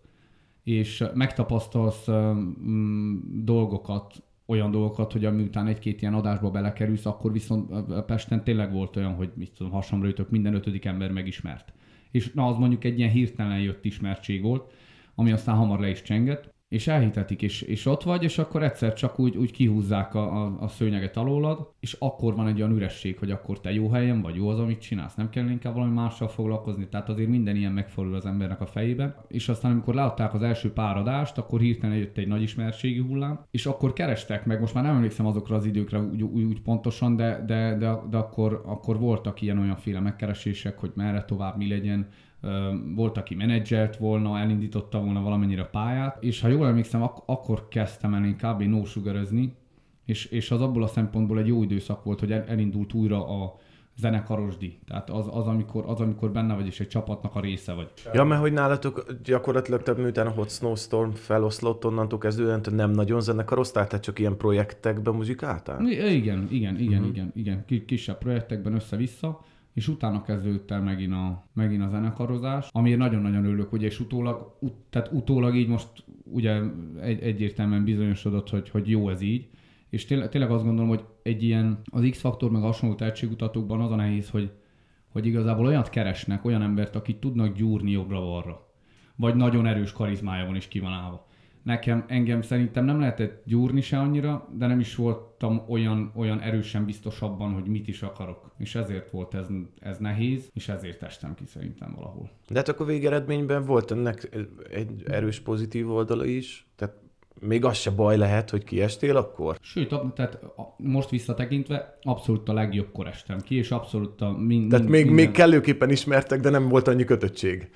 És megtapasztalsz mm, dolgokat, olyan dolgokat, hogy amiután egy-két ilyen adásba belekerülsz, akkor viszont Pesten tényleg volt olyan, hogy mit tudom, hasamra ütök, minden ötödik ember megismert. És na az mondjuk egy ilyen hirtelen jött ismertség volt, ami aztán hamar le is csengett, és elhitetik, és, és ott vagy, és akkor egyszer csak úgy, úgy kihúzzák a, a, a szőnyeget alólad, és akkor van egy olyan üresség, hogy akkor te jó helyen vagy, jó az, amit csinálsz, nem kell inkább valami mással foglalkozni, tehát azért minden ilyen megfordul az embernek a fejében. És aztán, amikor leadták az első páradást, akkor hirtelen jött egy nagy ismertségi hullám, és akkor kerestek meg, most már nem emlékszem azokra az időkre úgy, úgy, úgy pontosan, de, de, de, de akkor, akkor voltak ilyen olyan féle megkeresések, hogy merre tovább, mi legyen, volt, aki menedzselt volna, elindította volna valamennyire a pályát, és ha jól emlékszem, ak- akkor kezdtem el én kb. nósugörözni, és, és az abból a szempontból egy jó időszak volt, hogy elindult újra a, zenekarosdi. Tehát az, az, amikor, az, amikor benne vagy és egy csapatnak a része vagy. Ja, mert hogy nálatok gyakorlatilag, tehát miután a Hot Snowstorm feloszlott, onnantól kezdően nem nagyon zenekaroztál, tehát csak ilyen projektekben muzsikáltál? I- Igen, igen, igen, uh-huh. igen, igen. Ki- Kisebb projektekben össze-vissza, és utána kezdődött el megint a, megint a zenekarozás, amiért nagyon-nagyon örülök, ugye, és utólag, ut, tehát utólag így most ugye egy, egyértelműen bizonyosodott, hogy, hogy jó ez így, és tényleg, tényleg azt gondolom, hogy egy ilyen, az X-faktor meg hasonló tehetségkutatókban az a nehéz, hogy, hogy igazából olyat keresnek, olyan embert, akit tudnak gyúrni jobbra-balra. Vagy nagyon erős karizmája van és ki van állva. Nekem, engem szerintem nem lehetett gyúrni se annyira, de nem is voltam olyan, olyan erősen biztos abban, hogy mit is akarok. És ezért volt ez, ez nehéz, és ezért estem ki szerintem valahol. De hát akkor végeredményben volt ennek egy erős pozitív oldala is, tehát még az se baj lehet, hogy kiestél akkor? Sőt, tehát most visszatekintve abszolút a legjobbkor estem ki, és abszolút a min, Tehát még, minden... még kellőképpen ismertek, de nem volt annyi kötöttség.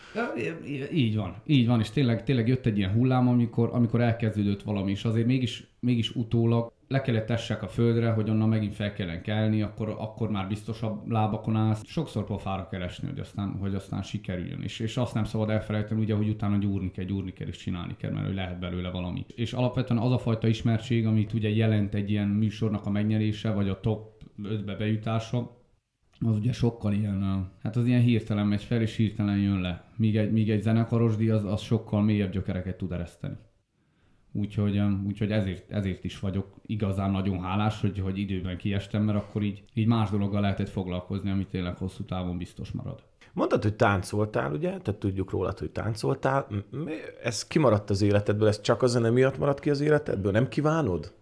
Így van, így van, és tényleg, tényleg jött egy ilyen hullám, amikor, amikor elkezdődött valami, és azért mégis, mégis utólag le kellett tessek a földre, hogy onnan megint fel kellene kelni, akkor, akkor már biztosabb lábakon állsz. Sokszor pofára kell esni, hogy aztán, hogy aztán sikerüljön. És, és azt nem szabad elfelejteni, ugye, hogy utána gyúrni kell, gyúrni kell, és csinálni kell, mert hogy lehet belőle valami. És alapvetően az a fajta ismertség, amit ugye jelent egy ilyen műsornak a megnyerése, vagy a top 5-be bejutása, az ugye sokkal ilyen, hát az ilyen hirtelen megy fel, és hirtelen jön le. Míg egy, míg egy zenekarosdi, az, az sokkal mélyebb gyökereket tud ereszteni. Úgyhogy, úgyhogy ezért, ezért is vagyok igazán nagyon hálás, hogy, hogy időben kiestem, mert akkor így, így más dologgal lehetett foglalkozni, ami tényleg hosszú távon biztos marad. Mondtad, hogy táncoltál, ugye? Tehát tudjuk rólad, hogy táncoltál. Ez kimaradt az életedből, ez csak a zene miatt maradt ki az életedből? Nem kívánod?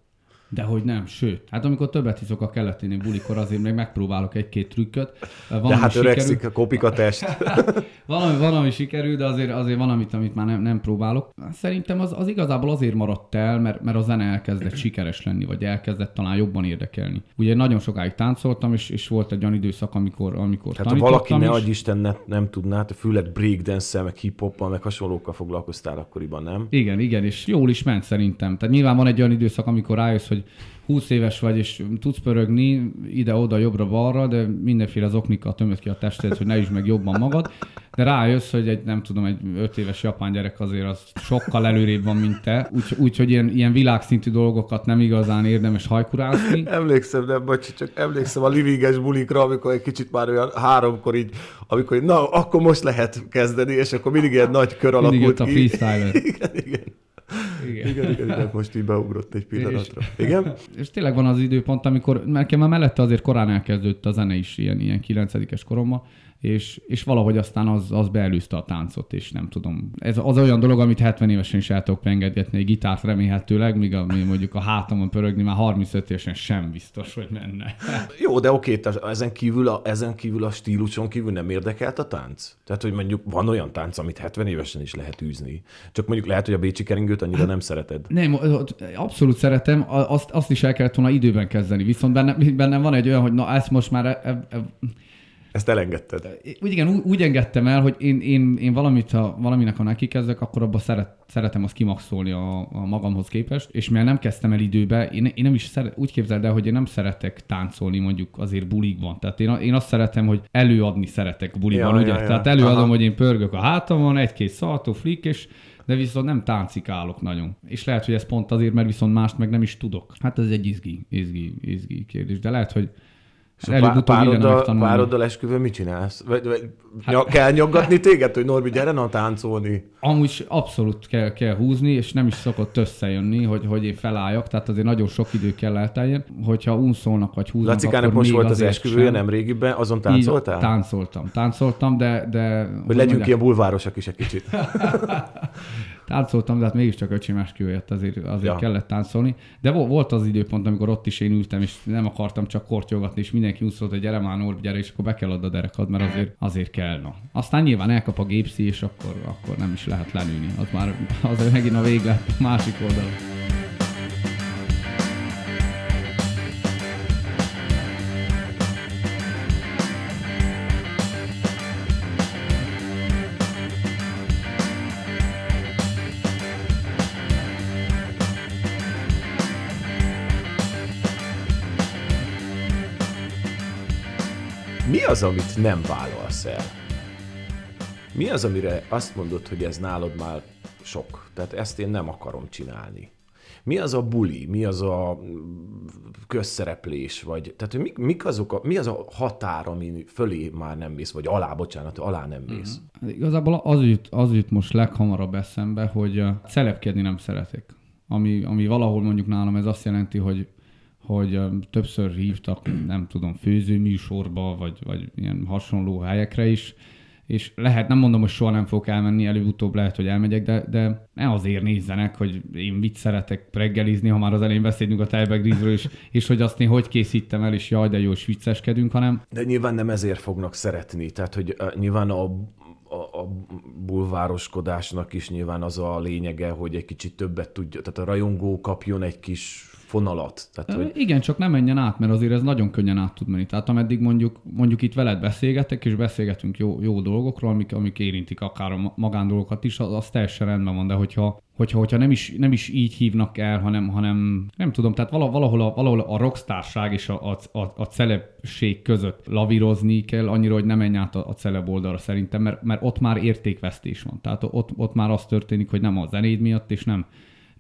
De hogy nem, sőt. Hát amikor többet hiszok a keleténél bulikor, azért még megpróbálok egy-két trükköt. Van, De hát sikerül. öregszik a kopik a test. Valami, van, ami sikerül, de azért, azért van, amit, amit már nem, nem próbálok. Szerintem az, az igazából azért maradt el, mert, mert a zene elkezdett sikeres lenni, vagy elkezdett talán jobban érdekelni. Ugye nagyon sokáig táncoltam, és, és volt egy olyan időszak, amikor, amikor Tehát ha valaki ne adj Isten ne, nem tudná, te főleg breakdance meg hip-hoppal, meg hasonlókkal foglalkoztál akkoriban, nem? Igen, igen, és jól is ment szerintem. Tehát nyilván van egy olyan időszak, amikor rájössz, hogy 20 éves vagy, és tudsz pörögni ide-oda, jobbra-balra, de mindenféle zoknikkal tömöd ki a tested, hogy ne is meg jobban magad. De rájössz, hogy egy, nem tudom, egy 5 éves japán gyerek azért az sokkal előrébb van, mint te. Úgyhogy úgy, hogy ilyen, ilyen világszintű dolgokat nem igazán érdemes hajkurászni. Emlékszem, nem, bocs, csak emlékszem a livinges bulikra, amikor egy kicsit már olyan háromkor így, amikor így, na, akkor most lehet kezdeni, és akkor mindig ilyen nagy kör Mindig alakult a freestyler. Igen, igen. Igen. Igen, igen, igen, most így beugrott egy pillanatra. Igen? És tényleg van az időpont, amikor, mert már mellette azért korán elkezdődött a zene is, ilyen, ilyen 9 koromban, és, és valahogy aztán az, az beelőzte a táncot, és nem tudom. Ez az olyan dolog, amit 70 évesen is el tudok engedgetni egy gitárt remélhetőleg, míg a, míg mondjuk a hátamon pörögni már 35 évesen sem biztos, hogy menne. Jó, de oké, tehát ezen kívül, a, ezen kívül a stíluson kívül nem érdekelt a tánc? Tehát, hogy mondjuk van olyan tánc, amit 70 évesen is lehet űzni. Csak mondjuk lehet, hogy a Bécsi keringőt annyira nem szereted. Nem, abszolút szeretem, azt, azt is el kellett volna időben kezdeni, viszont bennem, bennem van egy olyan, hogy na ezt most már e, e, e, Ezt elengedted. úgy, igen, úgy, úgy engedtem el, hogy én, én, én valamit, ha, valaminek, ha neki kezdek, akkor abban szeret, szeretem azt kimaxolni a, a magamhoz képest, és mivel nem kezdtem el időbe, én, én nem is szeret, úgy képzeld el, hogy én nem szeretek táncolni mondjuk azért bulikban. Tehát én, én azt szeretem, hogy előadni szeretek bulikban, Ja, ugye? ja, ja. Tehát előadom, Aha. hogy én pörgök a hátamon, egy-két szaltó, flick, és de viszont nem táncikálok nagyon. És lehet, hogy ez pont azért, mert viszont mást meg nem is tudok. Hát ez egy izgi, izgi, izgi kérdés. De lehet, hogy És előbb-utóbb pároddal, pároddal esküvőn mit csinálsz? Vagy, vagy hát... kell nyaggatni téged, hogy Norbi, gyere na táncolni? Amúgy abszolút kell, kell húzni, és nem is szokott összejönni, hogy, hogy én felálljak, tehát azért nagyon sok idő kell elteljen. Hogyha unszolnak vagy húznak, Lacikának akkor most volt az esküvője sem. nem régiben, azon Így, táncoltál? Táncoltam, táncoltam, de... de hogy legyünk ilyen bulvárosak is egy kicsit. Táncoltam, de hát mégiscsak öcsém esküvőjött, azért, azért Ja. kellett táncolni. De vo- volt az időpont, amikor ott is én ültem, és nem akartam csak kortyogatni, és mindenki úgy szólt, hogy gyere már Norbi, gyere, és akkor be kell adni a derekad, mert azért, azért kell. No. Aztán nyilván elkap a gépszi, és akkor, akkor nem is lehet lenülni. Az már az megint a véglet másik oldal. Mi az, amit nem vállalsz el? Mi az, amire azt mondod, hogy ez nálad már sok? Tehát ezt én nem akarom csinálni. Mi az a buli, mi az a közszereplés, vagy tehát mik, mik azok a, mi az a határ, ami fölé már nem mész, vagy alá, bocsánat, alá nem mész? Uh-huh. Igazából az jut, az jut most leghamarabb eszembe, hogy celebkedni nem szeretek. Ami, ami valahol mondjuk nálam ez azt jelenti, hogy hogy többször hívtak, nem tudom, főzőműsorba, vagy, vagy ilyen hasonló helyekre is, és lehet, nem mondom, hogy soha nem fogok elmenni, előbb-utóbb lehet, hogy elmegyek, de, de ne azért nézzenek, hogy én mit szeretek reggelizni, ha már az elején beszélünk a tejbegrízről, és, és hogy azt én hogy készítem el, és jaj, de jó, és vicceskedünk, hanem... De nyilván nem ezért fognak szeretni, tehát hogy uh, nyilván a a, a bulvároskodásnak is nyilván az a lényege, hogy egy kicsit többet tudja, tehát a rajongó kapjon egy kis fonalat. Tehát, hogy... Igen, csak nem menjen át, mert azért ez nagyon könnyen át tud menni. Tehát ameddig mondjuk, mondjuk itt veled beszélgetek, és beszélgetünk jó, jó dolgokról, amik, amik érintik akár a magándolgokat is, az, az teljesen rendben van, de hogyha, hogyha, hogyha nem, is, nem is így hívnak el, hanem, hanem nem tudom, tehát valahol a, valahol a rockstárság és a, a, a, a celebség között lavírozni kell, annyira, hogy nem menj át a, a celeb oldalra szerintem, mert, mert ott már értékvesztés van. Tehát ott, ott már az történik, hogy nem a zenéd miatt, és nem,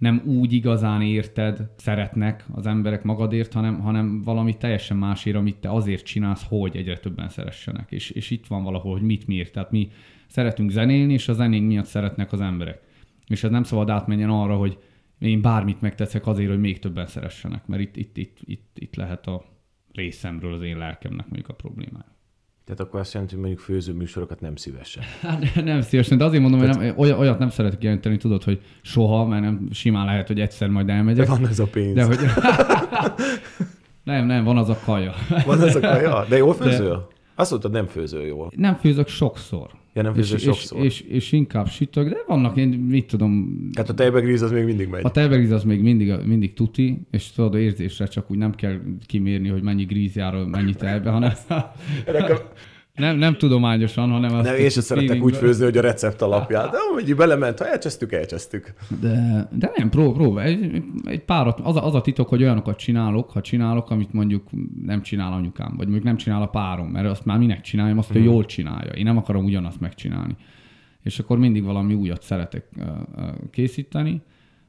nem úgy igazán érted, szeretnek az emberek magadért, hanem, hanem valami teljesen másért, amit te azért csinálsz, hogy egyre többen szeressenek. És, és itt van valahol, hogy mit miért. Tehát mi szeretünk zenélni, és a zenénk miatt szeretnek az emberek. És ez nem szabad átmenjen arra, hogy én bármit megteszek azért, hogy még többen szeressenek, mert itt, itt, itt, itt, itt lehet a részemről az én lelkemnek mondjuk a problémája. Tehát akkor azt jelenti, hogy mondjuk főzőműsorokat nem szívesen. Hát nem szívesen, de azért mondom, hogy nem, olyat nem szeretek jelenteni, tudod, hogy soha, mert nem simán lehet, hogy egyszer majd elmegyek. De van ez a pénz. De hogy... nem, nem, van az a kaja. van az a kaja? De jól főzöl? De... Azt mondtad, nem főzöl jól. Nem főzök sokszor. Ja, nem főzöl és, sokszor. És, és, és, inkább sütök, de vannak, én mit tudom... Tehát a tejbegríz az még mindig megy. A tejbegríz az még mindig, mindig tuti, és tudod, érzésre csak úgy nem kell kimérni, hogy mennyi gríz jár, mennyi tejbe, hanem... Nem, nem tudományosan, hanem. Nem, én sem szeretek úgy főzni, hogy a recept alapján. De hogy belement, ha elcsesztük, elcsesztük. De, de nem, prób, prób. Egy, egy párat, az a, az a titok, hogy olyanokat csinálok, ha csinálok, amit mondjuk nem csinál anyukám, vagy mondjuk nem csinál a párom, mert azt már minek csináljam, azt hmm. ő jól csinálja. Én nem akarom ugyanazt megcsinálni. És akkor mindig valami újat szeretek készíteni,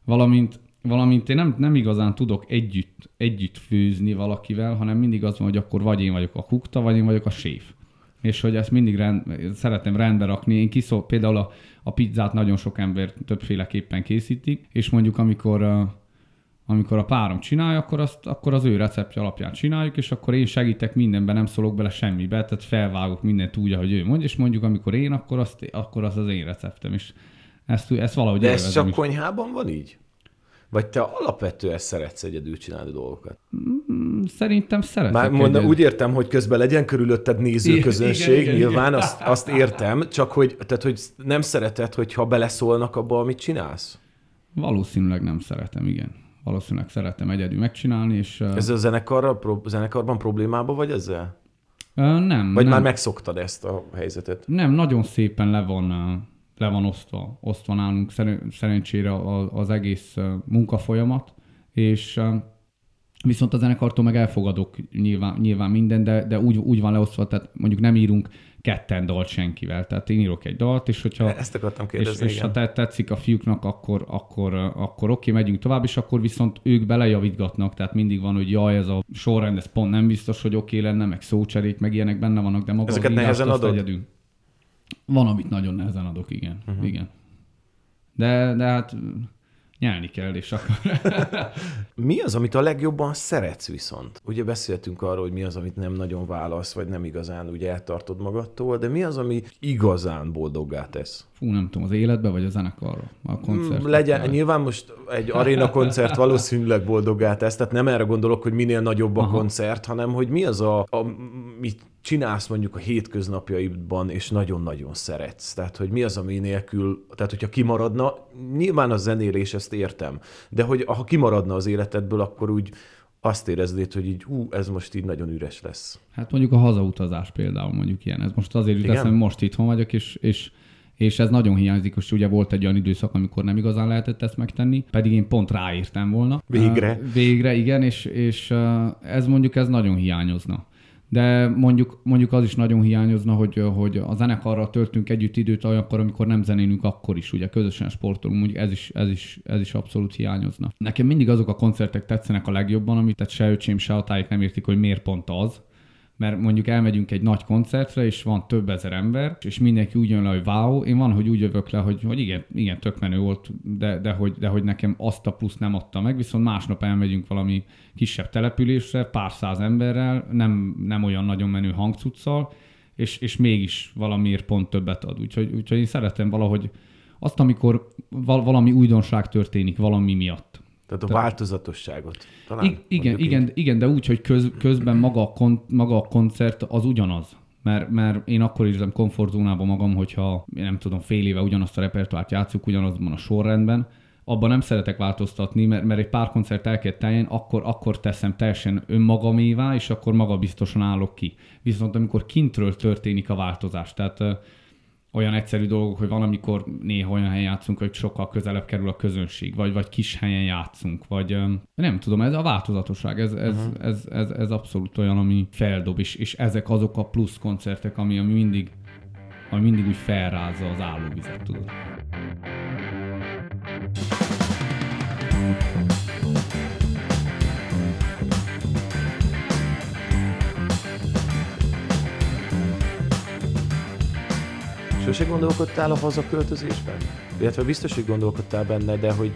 valamint valamint én nem, nem igazán tudok együtt, együtt főzni valakivel, hanem mindig az van, hogy akkor vagy én vagyok a kukta, vagy én vagyok a séf és hogy ezt mindig rend, szeretem rendbe rakni. Én kiszol, például a, a pizzát nagyon sok ember többféleképpen készíti, és mondjuk amikor amikor a párom csinálja, akkor, azt, akkor az ő receptje alapján csináljuk, és akkor én segítek mindenben, nem szólok bele semmibe, tehát felvágok mindent úgy, ahogy ő mondja, és mondjuk amikor én, akkor, azt, akkor az az én receptem, és ezt, ezt valahogy De ez csak is. konyhában van így? Vagy te alapvetően szeretsz egyedül csinálni dolgokat? Mm, szerintem szeretek. Már mondom, úgy értem, hogy közben legyen körülötted nézőközönség, igen, nyilván igen. Azt, azt értem, csak hogy, tehát, hogy nem szereted, hogyha beleszólnak abba, amit csinálsz? Valószínűleg nem szeretem, igen. Valószínűleg szeretem egyedül megcsinálni, és... Ez a zenekarra, zenekarban problémába vagy ezzel? Nem. Vagy nem. már megszoktad ezt a helyzetet? Nem, nagyon szépen le van le van osztva, osztva nálunk szerencsére az egész munkafolyamat, és viszont a zenekartól meg elfogadok nyilván, nyilván minden, de, de úgy, úgy van leosztva, tehát mondjuk nem írunk ketten dalt senkivel. Tehát én írok egy dalt, és hogyha... Ezt akartam kérdezni, És, és ha tetszik a fiúknak, akkor, akkor, akkor oké, megyünk tovább, és akkor viszont ők belejavítgatnak, tehát mindig van, hogy jaj, ez a sorrend, ez pont nem biztos, hogy oké lenne, meg szócserék, meg ilyenek benne vannak, de maga Ezeket a nehezen adod? Egyedül. Van, amit nagyon nehezen adok, igen. Uh-huh. igen. De, de hát nyelni kell, és akkor... mi az, amit a legjobban szeretsz viszont? Ugye beszéltünk arról, hogy mi az, amit nem nagyon válasz, vagy nem igazán ugye eltartod magadtól, de mi az, ami igazán boldoggá tesz? Fú, nem tudom, az életbe, vagy a zenekarra, a koncert. Mm, legyen, vagy. nyilván most egy aréna koncert valószínűleg boldoggá tesz, tehát nem erre gondolok, hogy minél nagyobb a Aha. koncert, hanem hogy mi az a, a mit csinálsz mondjuk a hétköznapjaidban, és nagyon-nagyon szeretsz. Tehát, hogy mi az, ami nélkül, tehát hogyha kimaradna, nyilván a zenélés, ezt értem, de hogy ha kimaradna az életedből, akkor úgy azt éreznéd, hogy így, ú, ez most így nagyon üres lesz. Hát mondjuk a hazautazás például mondjuk ilyen. Ez most azért jut eszem, most itthon vagyok, és, és és ez nagyon hiányzik, és ugye volt egy olyan időszak, amikor nem igazán lehetett ezt megtenni, pedig én pont ráírtam volna. Végre. Végre, igen, és, és ez mondjuk ez nagyon hiányozna de mondjuk, mondjuk az is nagyon hiányozna, hogy, hogy a zenekarral töltünk együtt időt olyankor, amikor nem zenélünk, akkor is, ugye közösen sportolunk, mondjuk ez is, ez is, ez is abszolút hiányozna. Nekem mindig azok a koncertek tetszenek a legjobban, amit tehát se öcsém, se a tájék nem értik, hogy miért pont az, mert mondjuk elmegyünk egy nagy koncertre, és van több ezer ember, és mindenki úgy jön le, hogy wow, én van, hogy úgy jövök le, hogy, hogy igen, igen, tök menő volt, de, de, hogy, de hogy nekem azt a plusz nem adta meg, viszont másnap elmegyünk valami kisebb településre, pár száz emberrel, nem, nem olyan nagyon menő hangcuccal, és, és mégis valamiért pont többet ad. Úgyhogy, úgyhogy én szeretem valahogy azt, amikor val- valami újdonság történik valami miatt. Tehát a változatosságot. Talán I- igen, igen, igen, de úgy, hogy köz, közben maga a, kon- maga a koncert az ugyanaz. Mert, mert én akkor érzem komfortzónában magam, hogyha nem tudom, fél éve ugyanazt a repertoárt játszuk, ugyanazban a sorrendben, abban nem szeretek változtatni, mert, mert egy pár koncert el kell teljen, akkor, akkor teszem teljesen önmagamévá, és akkor maga biztosan állok ki. Viszont amikor kintről történik a változás, tehát olyan egyszerű dolgok, hogy van, amikor néha olyan helyen játszunk, hogy sokkal közelebb kerül a közönség, vagy, vagy kis helyen játszunk, vagy nem tudom, ez a változatosság, ez, ez, uh-huh. ez, ez, ez abszolút olyan, ami feldob, és, és ezek azok a plusz koncertek, ami, ami mindig, ami mindig úgy felrázza az állóvizet, tudod. Sose gondolkodtál a hazaköltözésben? Illetve biztos, hogy gondolkodtál benne, de hogy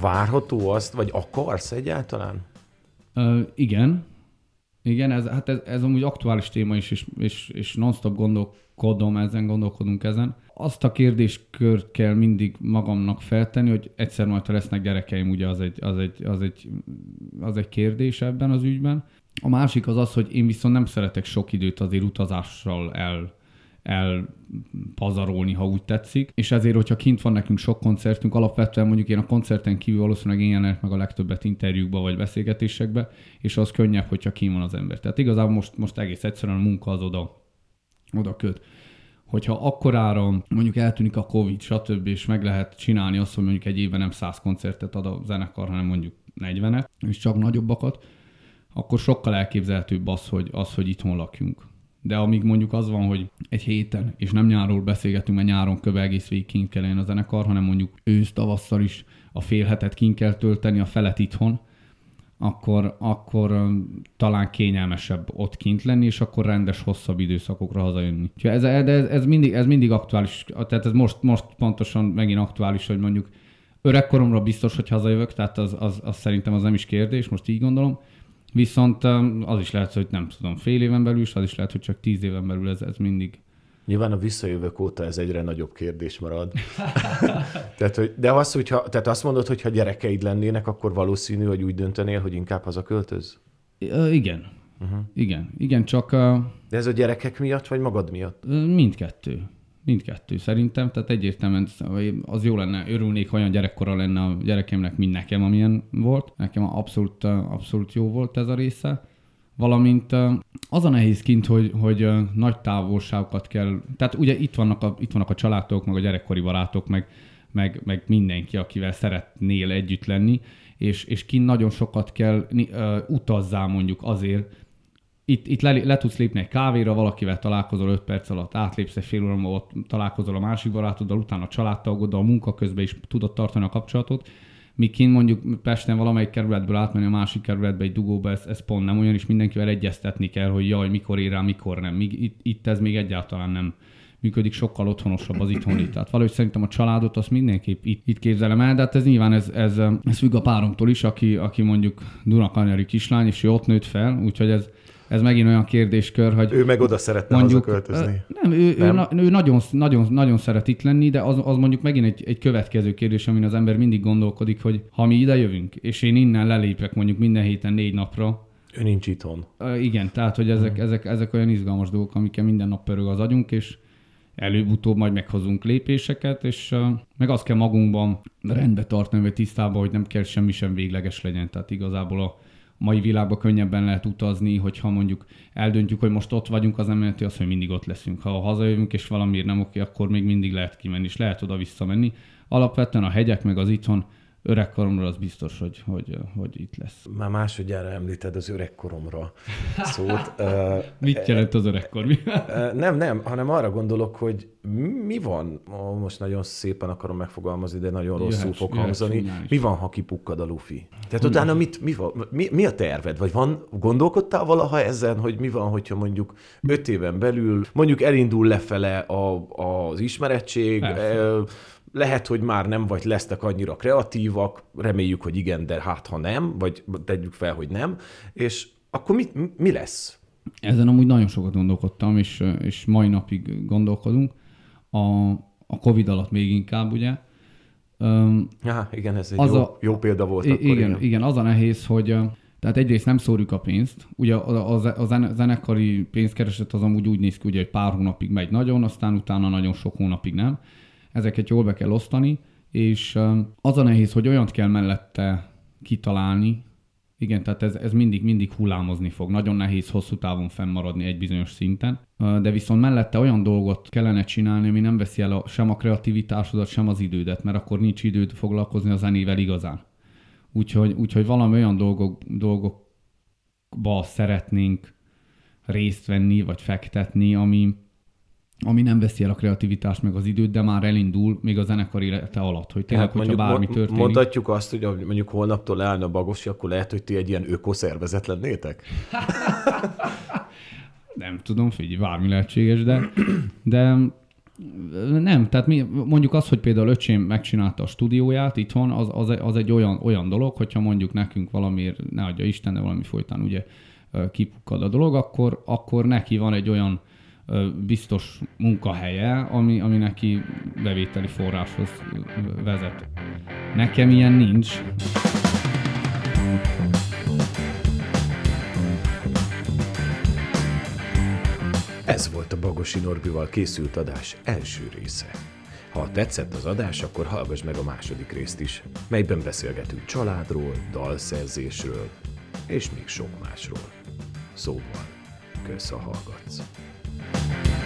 várható azt, vagy akarsz egyáltalán? Uh, igen. Igen, ez, hát ez, ez amúgy aktuális téma is, és, és, és non-stop gondolkodom ezen, gondolkodunk ezen. Azt a kérdéskört kell mindig magamnak feltenni, hogy egyszer majd, ha lesznek gyerekeim, ugye az egy, az egy, az egy, az egy kérdés ebben az ügyben. A másik az az, hogy én viszont nem szeretek sok időt azért utazással el elpazarolni, ha úgy tetszik. És ezért, hogyha kint van nekünk sok koncertünk, alapvetően mondjuk én a koncerten kívül valószínűleg én jelenek meg a legtöbbet interjúkba vagy beszélgetésekbe, és az könnyebb, hogyha kín van az ember. Tehát igazából most, most egész egyszerűen a munka az oda, oda köt hogyha akkorára mondjuk eltűnik a Covid, stb. és meg lehet csinálni azt, hogy mondjuk egy évben nem 100 koncertet ad a zenekar, hanem mondjuk 40-et, és csak nagyobbakat, akkor sokkal elképzelhetőbb az, hogy, az, hogy itthon lakjunk de amíg mondjuk az van, hogy egy héten, és nem nyáról beszélgetünk, mert nyáron köve egész végig kint kell a zenekar, hanem mondjuk ősz, tavasszal is a fél hetet kint kell tölteni, a felet itthon, akkor, akkor talán kényelmesebb ott kint lenni, és akkor rendes, hosszabb időszakokra hazajönni. Ez, ez, ez, mindig, ez mindig aktuális, tehát ez most, most pontosan megint aktuális, hogy mondjuk öregkoromra biztos, hogy hazajövök, tehát az, az, az szerintem az nem is kérdés, most így gondolom, Viszont az is lehet, hogy nem tudom, fél éven belül is, az is lehet, hogy csak tíz éven belül ez, ez mindig. Nyilván a visszajövők óta ez egyre nagyobb kérdés marad. tehát, hogy, de az, hogyha, tehát azt mondod, hogy ha gyerekeid lennének, akkor valószínű, hogy úgy döntenél, hogy inkább hazaköltöz? Uh, igen. Uh-huh. Igen. Igen, csak... Uh, de ez a gyerekek miatt, vagy magad miatt? Mindkettő. Mindkettő szerintem, tehát egyértelműen az jó lenne, örülnék, olyan gyerekkora lenne a gyerekemnek, mint nekem, amilyen volt. Nekem abszolút, abszolút jó volt ez a része. Valamint az a nehéz kint, hogy, hogy nagy távolságokat kell, tehát ugye itt vannak a, itt vannak a családok, meg a gyerekkori barátok, meg, meg, meg mindenki, akivel szeretnél együtt lenni, és, és kint nagyon sokat kell uh, utazzál mondjuk azért, itt, itt le, le tudsz lépni egy kávéra, valakivel találkozol 5 perc alatt, átlépsz egy fél óra, ott találkozol a másik barátoddal, utána a családtagoddal, a munka közben is tudod tartani a kapcsolatot. Míg kint mondjuk Pesten valamelyik kerületből átmenni a másik kerületbe egy dugóba, ez, ez pont nem olyan, és mindenkivel egyeztetni kell, hogy jaj, mikor ér rá, mikor nem. Míg itt, itt ez még egyáltalán nem működik, sokkal otthonosabb az itthoni. Tehát valahogy szerintem a családot azt mindenképp itt, itt képzelem el, de hát ez nyilván ez, ez, ez függ a páromtól is, aki, aki mondjuk Dunakanyari kislány, és ő ott nőtt fel, úgyhogy ez, ez megint olyan kérdéskör, hogy... Ő meg oda szeretne mondjuk, költözni. Nem, ő, nem? ő, ő nagyon, nagyon, nagyon szeret itt lenni, de az, az mondjuk megint egy, egy következő kérdés, amin az ember mindig gondolkodik, hogy ha mi ide jövünk, és én innen lelépek mondjuk minden héten négy napra, ő nincs itthon. Igen, tehát hogy ezek, hmm. ezek, ezek olyan izgalmas dolgok, amikkel minden nap pörög az agyunk, és előbb-utóbb majd meghozunk lépéseket, és uh, meg azt kell magunkban rendbe tartani, vagy tisztában, hogy nem kell semmi sem végleges legyen. Tehát igazából a, mai világban könnyebben lehet utazni, hogyha mondjuk eldöntjük, hogy most ott vagyunk, az nem jelenti azt, hogy mindig ott leszünk. Ha hazajövünk és valamiért nem oké, akkor még mindig lehet kimenni, és lehet oda visszamenni. Alapvetően a hegyek meg az itthon öregkoromra az biztos, hogy, hogy, hogy itt lesz. Már másodjára említed az öregkoromra szót. Mit jelent az öregkor? Nem, nem, hanem arra gondolok, hogy mi van, most nagyon szépen akarom megfogalmazni, de nagyon rosszul Jöhet- fog jöhet hangzani, mi van, ha kipukkad a lufi? Tehát utána mit, mi, van, mi, mi a terved? Vagy van, gondolkodtál valaha ezen, hogy mi van, hogyha mondjuk öt éven belül mondjuk elindul lefele a, az ismerettség, Persze. Lehet, hogy már nem vagy lesztek annyira kreatívak, reméljük, hogy igen, de hát ha nem, vagy tegyük fel, hogy nem, és akkor mit, mi lesz? Ezen amúgy nagyon sokat gondolkodtam, és, és mai napig gondolkodunk. A, a Covid alatt még inkább, ugye. Ja, igen, ez egy Az jó, a- jó példa volt I- akkor. igen, igen, az a nehéz, hogy tehát egyrészt nem szórjuk a pénzt. Ugye a, a, a zene- zenekari pénzkereset az amúgy úgy néz ki, ugye, hogy pár hónapig megy nagyon, aztán utána nagyon sok hónapig nem. Ezeket jól be kell osztani, és ö, az a nehéz, hogy olyant kell mellette kitalálni, igen, tehát ez, ez mindig, mindig hullámozni fog. Nagyon nehéz hosszú távon fennmaradni egy bizonyos szinten, Ö, de viszont mellette olyan dolgot kellene csinálni, ami nem veszi el a, sem a kreativitásodat, sem az idődet, mert akkor nincs időd foglalkozni a zenével igazán. Úgyhogy, úgyhogy valami olyan dolgok, dolgokba szeretnénk részt venni, vagy fektetni, ami, ami nem veszi el a kreativitást, meg az időt, de már elindul még a zenekar élete alatt, hogy tényleg, Hát hogyha bármi történik. mondhatjuk azt, hogy mondjuk holnaptól leállna a bagosi, akkor lehet, hogy ti egy ilyen ökoszervezet lennétek? Nem tudom, figyelj, bármi lehetséges, de, de nem, tehát mi, mondjuk az, hogy például öcsém megcsinálta a stúdióját itthon, az, az, az egy olyan, olyan dolog, hogyha mondjuk nekünk valamiért, ne adja Isten, de valami folytán ugye kipukkad a dolog, akkor, akkor neki van egy olyan biztos munkahelye, ami, ami neki bevételi forráshoz vezet. Nekem ilyen nincs. Ez volt a Bagosi Norbival készült adás első része. Ha tetszett az adás, akkor hallgass meg a második részt is, melyben beszélgetünk családról, dalszerzésről és még sok másról. Szóval, kösz, ha hallgatsz. Bye.